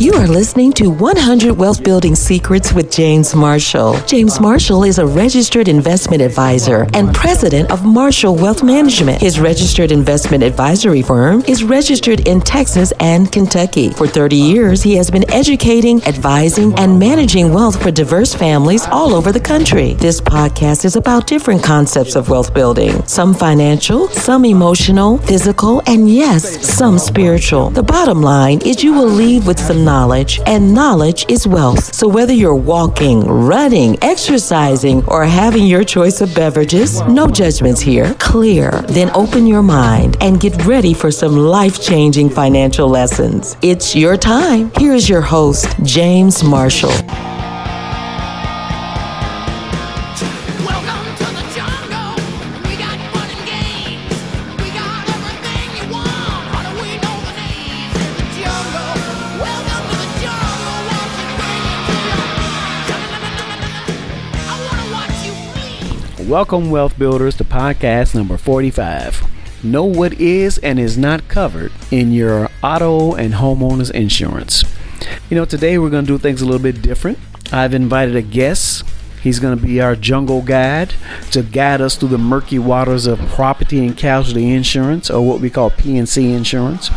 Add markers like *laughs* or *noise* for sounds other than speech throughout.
You are listening to 100 Wealth Building Secrets with James Marshall. James Marshall is a registered investment advisor and president of Marshall Wealth Management. His registered investment advisory firm is registered in Texas and Kentucky. For 30 years, he has been educating, advising, and managing wealth for diverse families all over the country. This podcast is about different concepts of wealth building some financial, some emotional, physical, and yes, some spiritual. The bottom line is you will leave with some knowledge, and knowledge is wealth. So whether you're walking, running, exercising, or having your choice of beverages, no judgments here. Clear. Then open your mind and get ready for some life changing financial lessons. It's your time. Here's your host, James Marshall. Welcome, Wealth Builders, to podcast number 45. Know what is and is not covered in your auto and homeowners insurance. You know, today we're going to do things a little bit different. I've invited a guest. He's going to be our jungle guide to guide us through the murky waters of property and casualty insurance, or what we call P&C insurance.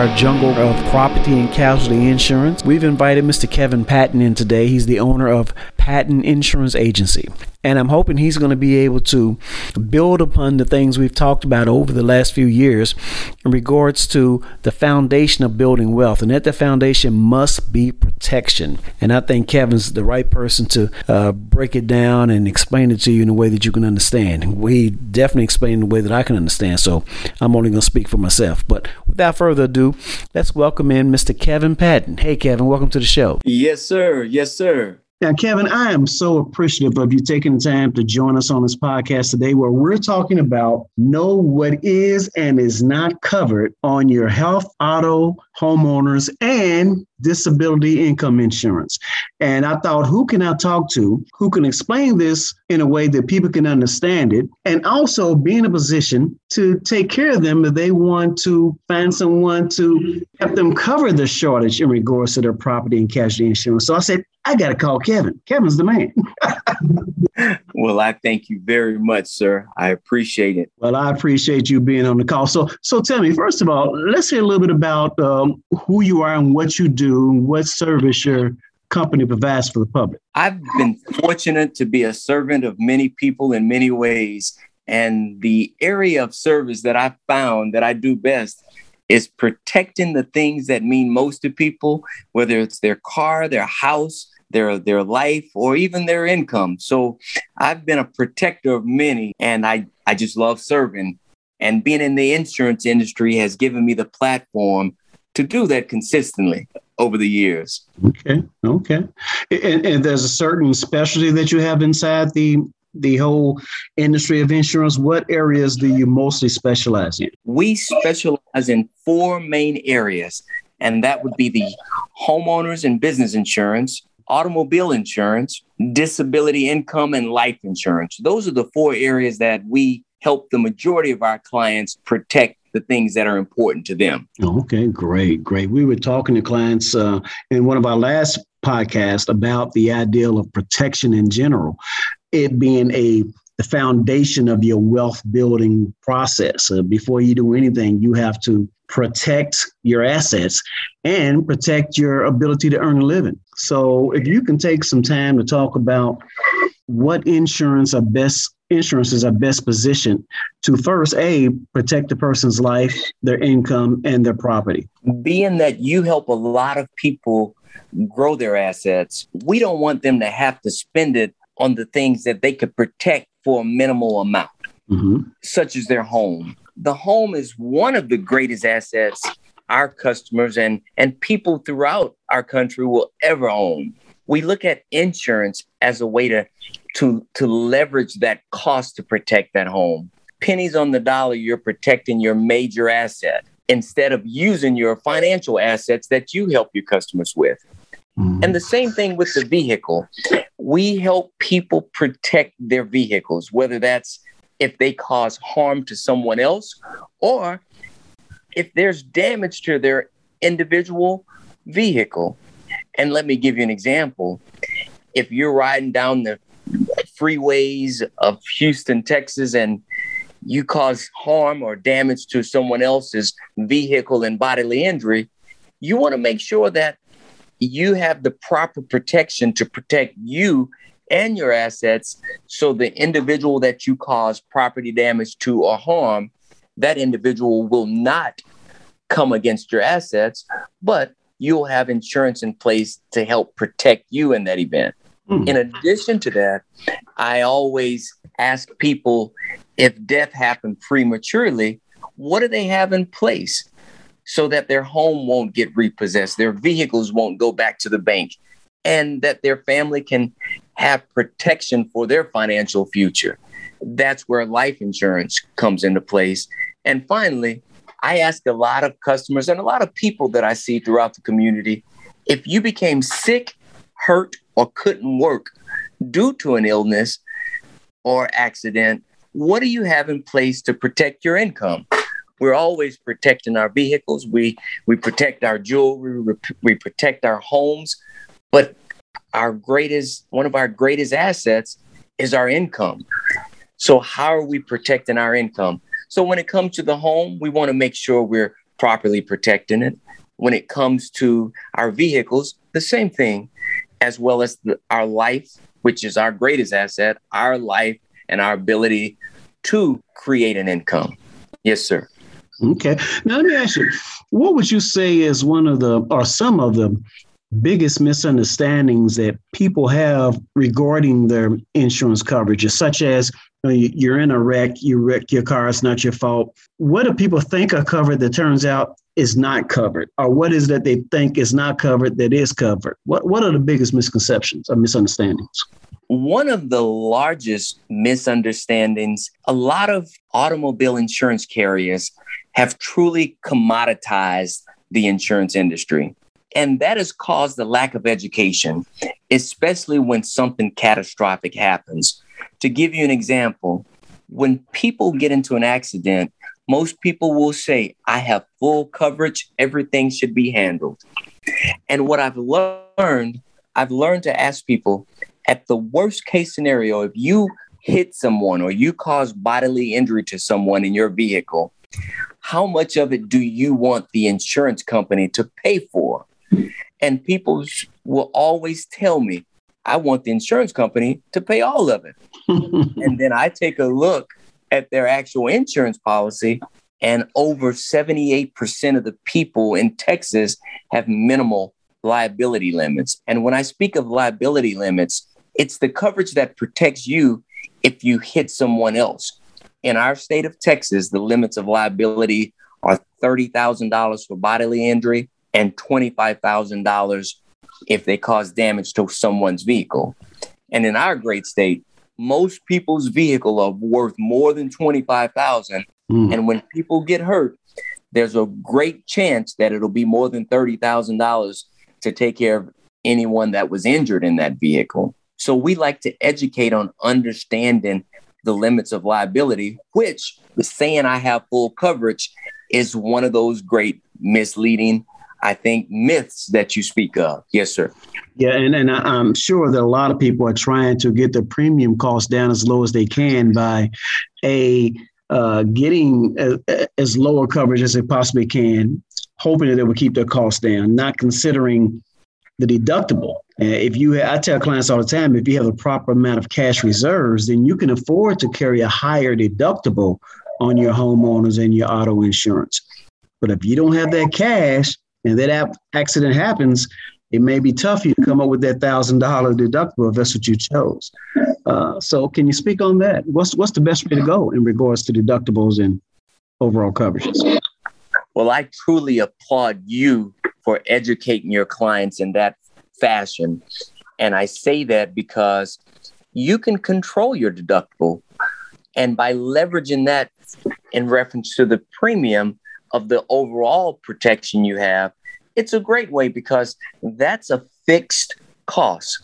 Our jungle of property and casualty insurance. We've invited Mr. Kevin Patton in today. He's the owner of Patton Insurance Agency. And I'm hoping he's going to be able to build upon the things we've talked about over the last few years in regards to the foundation of building wealth. And that the foundation must be protection. And I think Kevin's the right person to uh, break it down and explain it to you in a way that you can understand. We definitely explain in a way that I can understand. So I'm only going to speak for myself. But without further ado, let's welcome in Mr. Kevin Patton. Hey, Kevin, welcome to the show. Yes, sir. Yes, sir. Now, Kevin, I am so appreciative of you taking the time to join us on this podcast today, where we're talking about know what is and is not covered on your health, auto, homeowners, and disability income insurance. And I thought, who can I talk to who can explain this in a way that people can understand it and also be in a position to take care of them if they want to find someone to help them cover the shortage in regards to their property and casualty insurance. So I said, I got to call Kevin. Kevin's the man. *laughs* well, I thank you very much, sir. I appreciate it. Well, I appreciate you being on the call. So, so tell me, first of all, let's hear a little bit about uh, um, who you are and what you do, what service your company provides for the public. I've been fortunate to be a servant of many people in many ways. And the area of service that I found that I do best is protecting the things that mean most to people, whether it's their car, their house, their their life or even their income. So I've been a protector of many and I I just love serving and being in the insurance industry has given me the platform to do that consistently over the years. Okay. Okay. And, and there's a certain specialty that you have inside the the whole industry of insurance, what areas do you mostly specialize in? We specialize in four main areas, and that would be the homeowners and business insurance, automobile insurance, disability income, and life insurance. Those are the four areas that we help the majority of our clients protect the things that are important to them. Okay, great, great. We were talking to clients uh, in one of our last podcasts about the ideal of protection in general, it being a the foundation of your wealth building process. Uh, before you do anything, you have to protect your assets and protect your ability to earn a living. So if you can take some time to talk about what insurance are best insurances are best positioned to first a protect the person's life, their income, and their property. Being that you help a lot of people grow their assets, we don't want them to have to spend it on the things that they could protect for a minimal amount, mm-hmm. such as their home. The home is one of the greatest assets our customers and, and people throughout our country will ever own. We look at insurance as a way to, to, to leverage that cost to protect that home. Pennies on the dollar, you're protecting your major asset instead of using your financial assets that you help your customers with. Mm-hmm. And the same thing with the vehicle. We help people protect their vehicles, whether that's if they cause harm to someone else or if there's damage to their individual vehicle. And let me give you an example. If you're riding down the freeways of Houston, Texas, and you cause harm or damage to someone else's vehicle and bodily injury, you want to make sure that you have the proper protection to protect you and your assets so the individual that you cause property damage to or harm that individual will not come against your assets but you'll have insurance in place to help protect you in that event mm. in addition to that i always ask people if death happened prematurely what do they have in place so that their home won't get repossessed, their vehicles won't go back to the bank, and that their family can have protection for their financial future. That's where life insurance comes into place. And finally, I ask a lot of customers and a lot of people that I see throughout the community if you became sick, hurt, or couldn't work due to an illness or accident, what do you have in place to protect your income? we're always protecting our vehicles. We we protect our jewelry. We, we protect our homes, but our greatest one of our greatest assets is our income. So how are we protecting our income? So when it comes to the home, we want to make sure we're properly protecting it. When it comes to our vehicles, the same thing, as well as the, our life, which is our greatest asset, our life and our ability to create an income. Yes, sir. Okay. Now let me ask you, what would you say is one of the or some of the biggest misunderstandings that people have regarding their insurance coverages, such as you're in a wreck, you wreck your car, it's not your fault. What do people think are covered that turns out is not covered? Or what is that they think is not covered that is covered? What what are the biggest misconceptions or misunderstandings? One of the largest misunderstandings, a lot of automobile insurance carriers have truly commoditized the insurance industry. And that has caused a lack of education, especially when something catastrophic happens. To give you an example, when people get into an accident, most people will say, I have full coverage, everything should be handled. And what I've learned, I've learned to ask people at the worst case scenario, if you hit someone or you cause bodily injury to someone in your vehicle, how much of it do you want the insurance company to pay for? And people will always tell me, I want the insurance company to pay all of it. *laughs* and then I take a look at their actual insurance policy, and over 78% of the people in Texas have minimal liability limits. And when I speak of liability limits, it's the coverage that protects you if you hit someone else in our state of Texas, the limits of liability are $30,000 for bodily injury and $25,000 if they cause damage to someone's vehicle. And in our great state, most people's vehicle are worth more than 25,000 mm. and when people get hurt, there's a great chance that it'll be more than $30,000 to take care of anyone that was injured in that vehicle. So we like to educate on understanding the limits of liability, which the saying I have full coverage is one of those great misleading, I think, myths that you speak of. Yes, sir. Yeah, and, and I'm sure that a lot of people are trying to get the premium costs down as low as they can by a uh, getting a, as lower coverage as they possibly can, hoping that it will keep their costs down, not considering the deductible. Uh, if you, I tell clients all the time, if you have a proper amount of cash reserves, then you can afford to carry a higher deductible on your homeowners and your auto insurance. But if you don't have that cash and that accident happens, it may be tough for you to come up with that thousand dollar deductible if that's what you chose. Uh, so, can you speak on that? What's what's the best way to go in regards to deductibles and overall coverages? Well, I truly applaud you for educating your clients in that fashion. And I say that because you can control your deductible. And by leveraging that in reference to the premium of the overall protection you have, it's a great way because that's a fixed cost.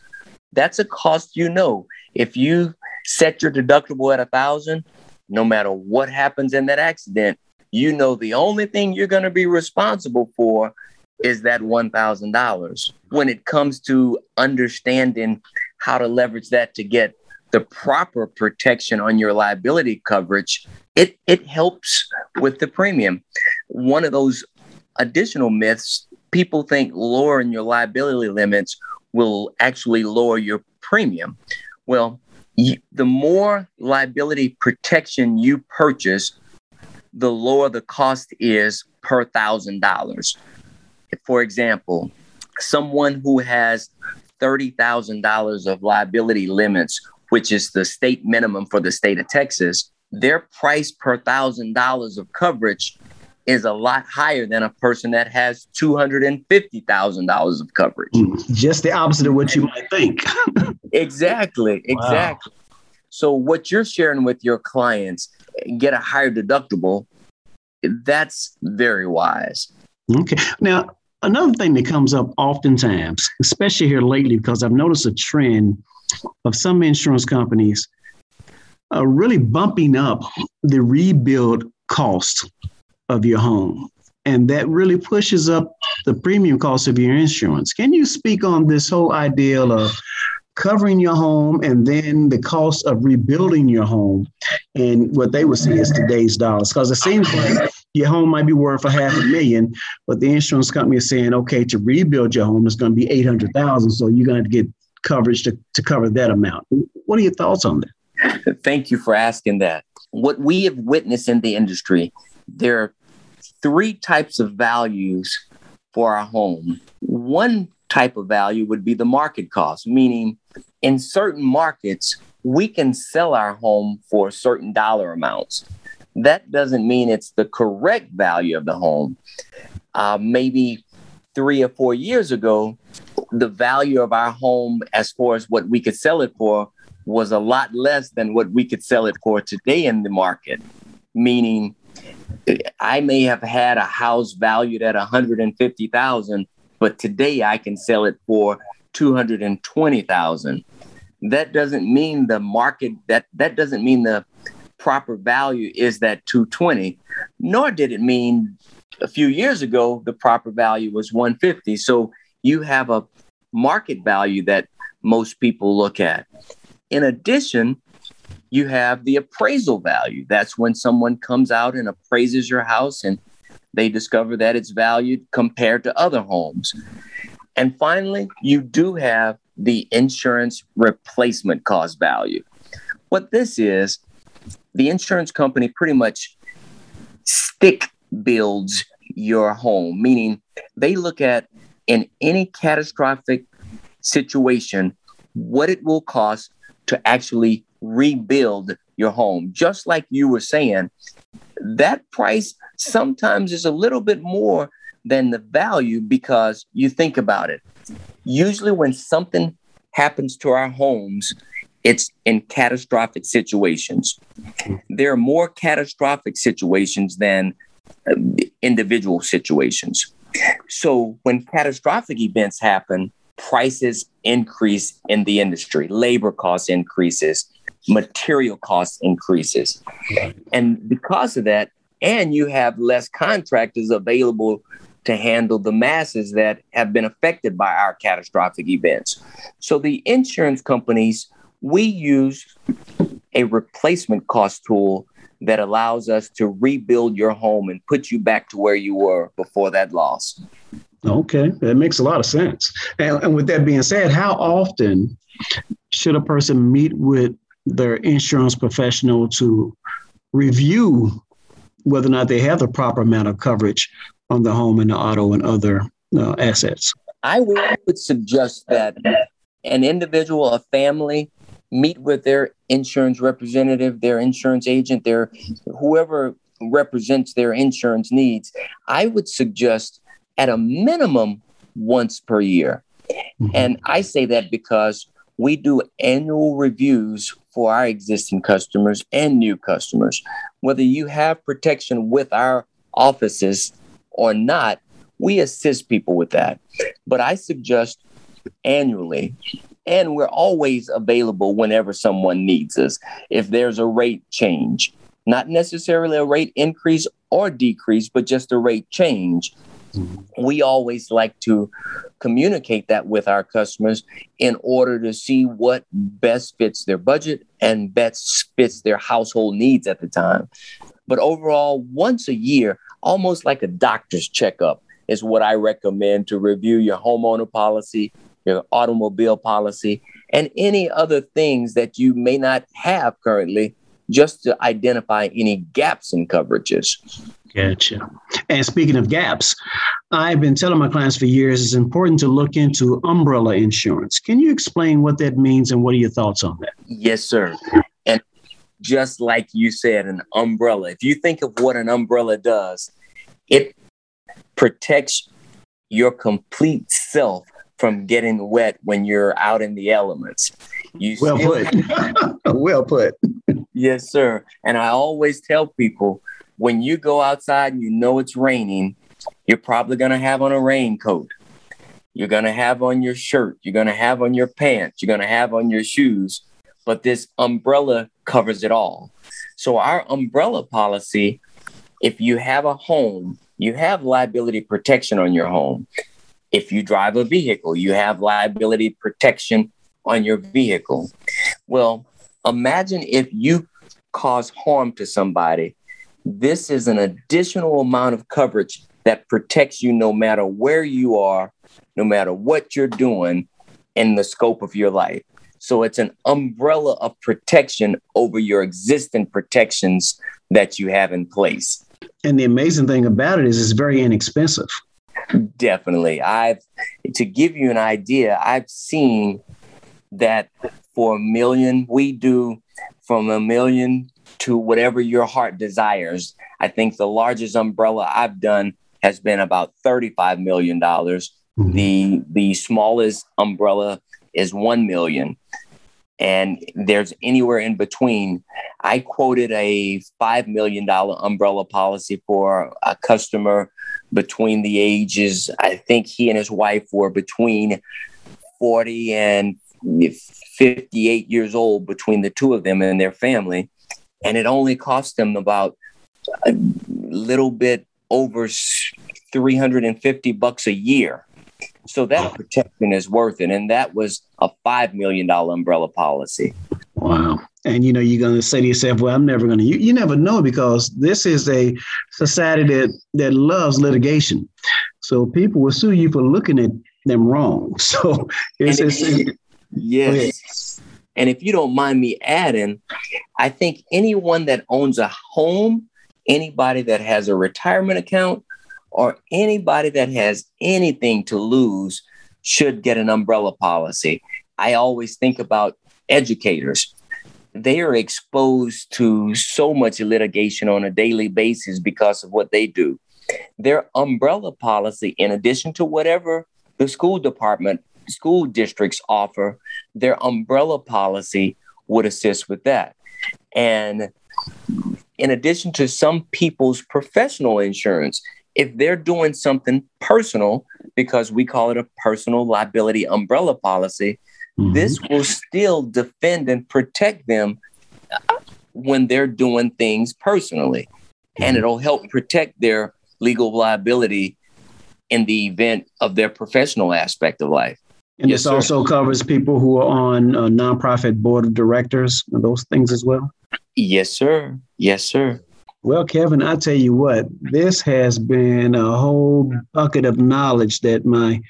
That's a cost you know. If you set your deductible at a thousand, no matter what happens in that accident, you know the only thing you're going to be responsible for is that $1,000. When it comes to understanding how to leverage that to get the proper protection on your liability coverage, it, it helps with the premium. One of those additional myths people think lowering your liability limits will actually lower your premium. Well, the more liability protection you purchase, the lower the cost is per thousand dollars. For example, someone who has $30,000 of liability limits, which is the state minimum for the state of Texas, their price per thousand dollars of coverage is a lot higher than a person that has $250,000 of coverage. Hmm. Just the opposite of what you might think. exactly, *laughs* exactly. Wow. So what you're sharing with your clients, get a higher deductible, that's very wise. Okay. Now, another thing that comes up oftentimes, especially here lately, because I've noticed a trend of some insurance companies uh, really bumping up the rebuild cost of your home. And that really pushes up the premium cost of your insurance. Can you speak on this whole idea of covering your home and then the cost of rebuilding your home and what they would see as today's dollars because it seems like your home might be worth a half a million but the insurance company is saying okay to rebuild your home is going to be 800000 so you're going to get coverage to, to cover that amount what are your thoughts on that *laughs* thank you for asking that what we have witnessed in the industry there are three types of values for our home one type of value would be the market cost, meaning in certain markets, we can sell our home for certain dollar amounts. That doesn't mean it's the correct value of the home. Uh, maybe three or four years ago, the value of our home, as far as what we could sell it for, was a lot less than what we could sell it for today in the market. Meaning, I may have had a house valued at 150,000 but today I can sell it for 220,000. That doesn't mean the market that that doesn't mean the proper value is that 220, nor did it mean a few years ago the proper value was 150. So you have a market value that most people look at. In addition, you have the appraisal value. That's when someone comes out and appraises your house and they discover that it's valued compared to other homes. And finally, you do have the insurance replacement cost value. What this is, the insurance company pretty much stick builds your home, meaning they look at in any catastrophic situation what it will cost to actually rebuild your home. Just like you were saying, that price sometimes is a little bit more than the value because you think about it. Usually, when something happens to our homes, it's in catastrophic situations. There are more catastrophic situations than individual situations. So, when catastrophic events happen, prices increase in the industry, labor costs increases, material costs increases. And because of that, and you have less contractors available to handle the masses that have been affected by our catastrophic events. So the insurance companies, we use a replacement cost tool that allows us to rebuild your home and put you back to where you were before that loss. Okay, that makes a lot of sense. And, and with that being said, how often should a person meet with their insurance professional to review whether or not they have the proper amount of coverage on the home and the auto and other uh, assets. I would suggest that an individual, a family, meet with their insurance representative, their insurance agent, their whoever represents their insurance needs. I would suggest at a minimum once per year. Mm-hmm. And I say that because we do annual reviews for our existing customers and new customers. Whether you have protection with our offices or not, we assist people with that. But I suggest annually. And we're always available whenever someone needs us. If there's a rate change, not necessarily a rate increase or decrease, but just a rate change, mm-hmm. we always like to communicate that with our customers in order to see what best fits their budget and best fits their household needs at the time. But overall, once a year, almost like a doctor's checkup, is what I recommend to review your homeowner policy, your automobile policy, and any other things that you may not have currently, just to identify any gaps in coverages. Gotcha. And speaking of gaps, I've been telling my clients for years it's important to look into umbrella insurance. Can you explain what that means and what are your thoughts on that? Yes, sir. And just like you said, an umbrella, if you think of what an umbrella does, it protects your complete self from getting wet when you're out in the elements. You well put. *laughs* well put. Yes, sir. And I always tell people when you go outside and you know it's raining, you're probably going to have on a raincoat. You're going to have on your shirt. You're going to have on your pants. You're going to have on your shoes. But this umbrella covers it all. So, our umbrella policy, if you have a home, you have liability protection on your home. If you drive a vehicle, you have liability protection on your vehicle. Well, imagine if you cause harm to somebody this is an additional amount of coverage that protects you no matter where you are, no matter what you're doing in the scope of your life. So it's an umbrella of protection over your existing protections that you have in place. And the amazing thing about it is it's very inexpensive. Definitely. I've to give you an idea, I've seen that for a million, we do from a million to whatever your heart desires. I think the largest umbrella I've done has been about $35 million. Mm-hmm. The the smallest umbrella is 1 million. And there's anywhere in between. I quoted a $5 million umbrella policy for a customer between the ages, I think he and his wife were between 40 and 58 years old between the two of them and their family and it only cost them about a little bit over 350 bucks a year. So that protection is worth it. And that was a $5 million umbrella policy. Wow. And you know, you're going to say to yourself, well, I'm never going to, you, you never know because this is a society that, that loves litigation. So people will sue you for looking at them wrong. *laughs* So it's, it's, it's yes. And if you don't mind me adding, I think anyone that owns a home, anybody that has a retirement account, or anybody that has anything to lose should get an umbrella policy. I always think about educators. They are exposed to so much litigation on a daily basis because of what they do. Their umbrella policy, in addition to whatever the school department school districts offer, their umbrella policy would assist with that. And in addition to some people's professional insurance, if they're doing something personal, because we call it a personal liability umbrella policy, mm-hmm. this will still defend and protect them when they're doing things personally. Mm-hmm. And it'll help protect their legal liability in the event of their professional aspect of life. And yes, this sir. also covers people who are on a nonprofit board of directors and those things as well. Yes, sir. Yes, sir. Well, Kevin, I tell you what, this has been a whole bucket of knowledge that my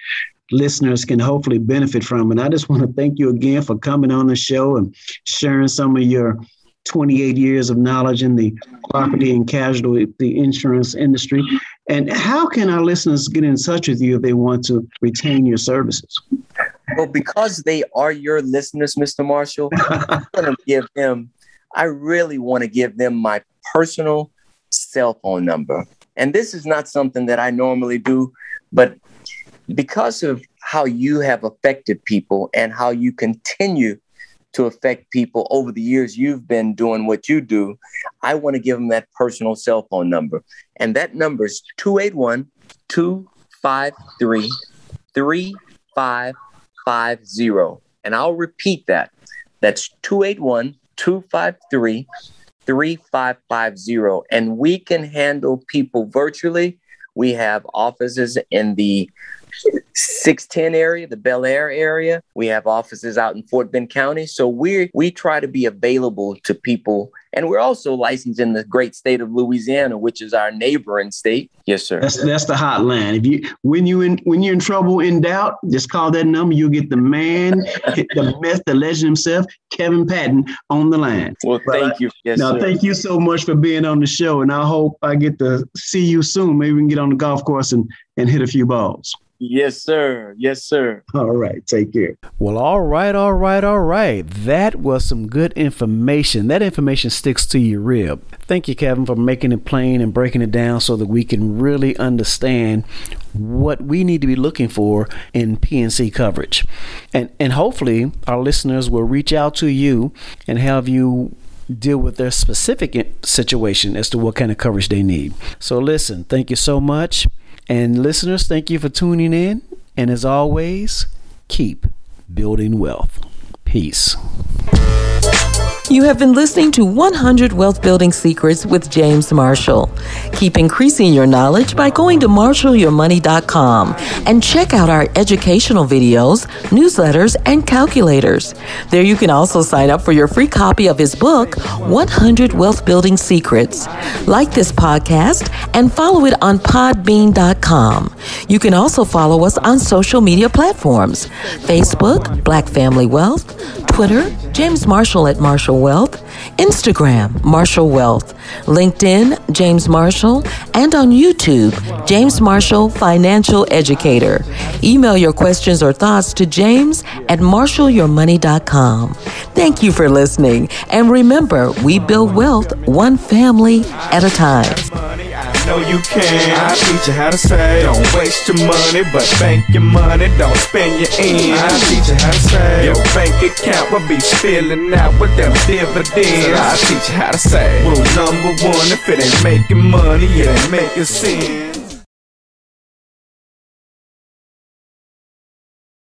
listeners can hopefully benefit from. And I just want to thank you again for coming on the show and sharing some of your 28 years of knowledge in the property and casualty insurance industry. And how can our listeners get in touch with you if they want to retain your services? Well, because they are your listeners, Mr. Marshall, *laughs* I'm going to give them, I really want to give them my personal cell phone number. And this is not something that I normally do, but because of how you have affected people and how you continue to affect people over the years you've been doing what you do, I want to give them that personal cell phone number. And that number is 281 253 3550. And I'll repeat that. That's 281 253 3550. And we can handle people virtually. We have offices in the 610 area, the Bellaire area. We have offices out in Fort Bend County. So we we try to be available to people. And we're also licensed in the great state of Louisiana, which is our neighboring state. Yes, sir. That's that's the hotline. If you when you in when you're in trouble in doubt, just call that number. You'll get the man, the myth, the legend himself, Kevin Patton, on the line. Well, thank you. Yes, now, sir. thank you so much for being on the show, and I hope I get to see you soon. Maybe we can get on the golf course and and hit a few balls. Yes, sir. Yes, sir. *laughs* All right. Take care. Well, all right, all right, all right. That was some good information. That information sticks to your rib. Thank you, Kevin, for making it plain and breaking it down so that we can really understand what we need to be looking for in P&C coverage. And and hopefully our listeners will reach out to you and have you deal with their specific situation as to what kind of coverage they need. So listen, thank you so much. And listeners, thank you for tuning in. And as always, keep building wealth. Peace. You have been listening to 100 Wealth Building Secrets with James Marshall. Keep increasing your knowledge by going to marshallyourmoney.com and check out our educational videos, newsletters, and calculators. There you can also sign up for your free copy of his book, 100 Wealth Building Secrets. Like this podcast and follow it on podbean.com. You can also follow us on social media platforms Facebook, Black Family Wealth, Twitter, James Marshall at Marshall Wealth, Instagram, Marshall Wealth, LinkedIn, James Marshall, and on YouTube, James Marshall Financial Educator. Email your questions or thoughts to james at marshallyourmoney.com. Thank you for listening. And remember, we build wealth one family at a time. Know you can. I teach you how to save. Don't waste your money, but bank your money. Don't spend your ends. I teach you how to save. Your bank account will be spilling out with them dividends. I teach you how to save. Rule number one, if it ain't making money, it ain't making sense.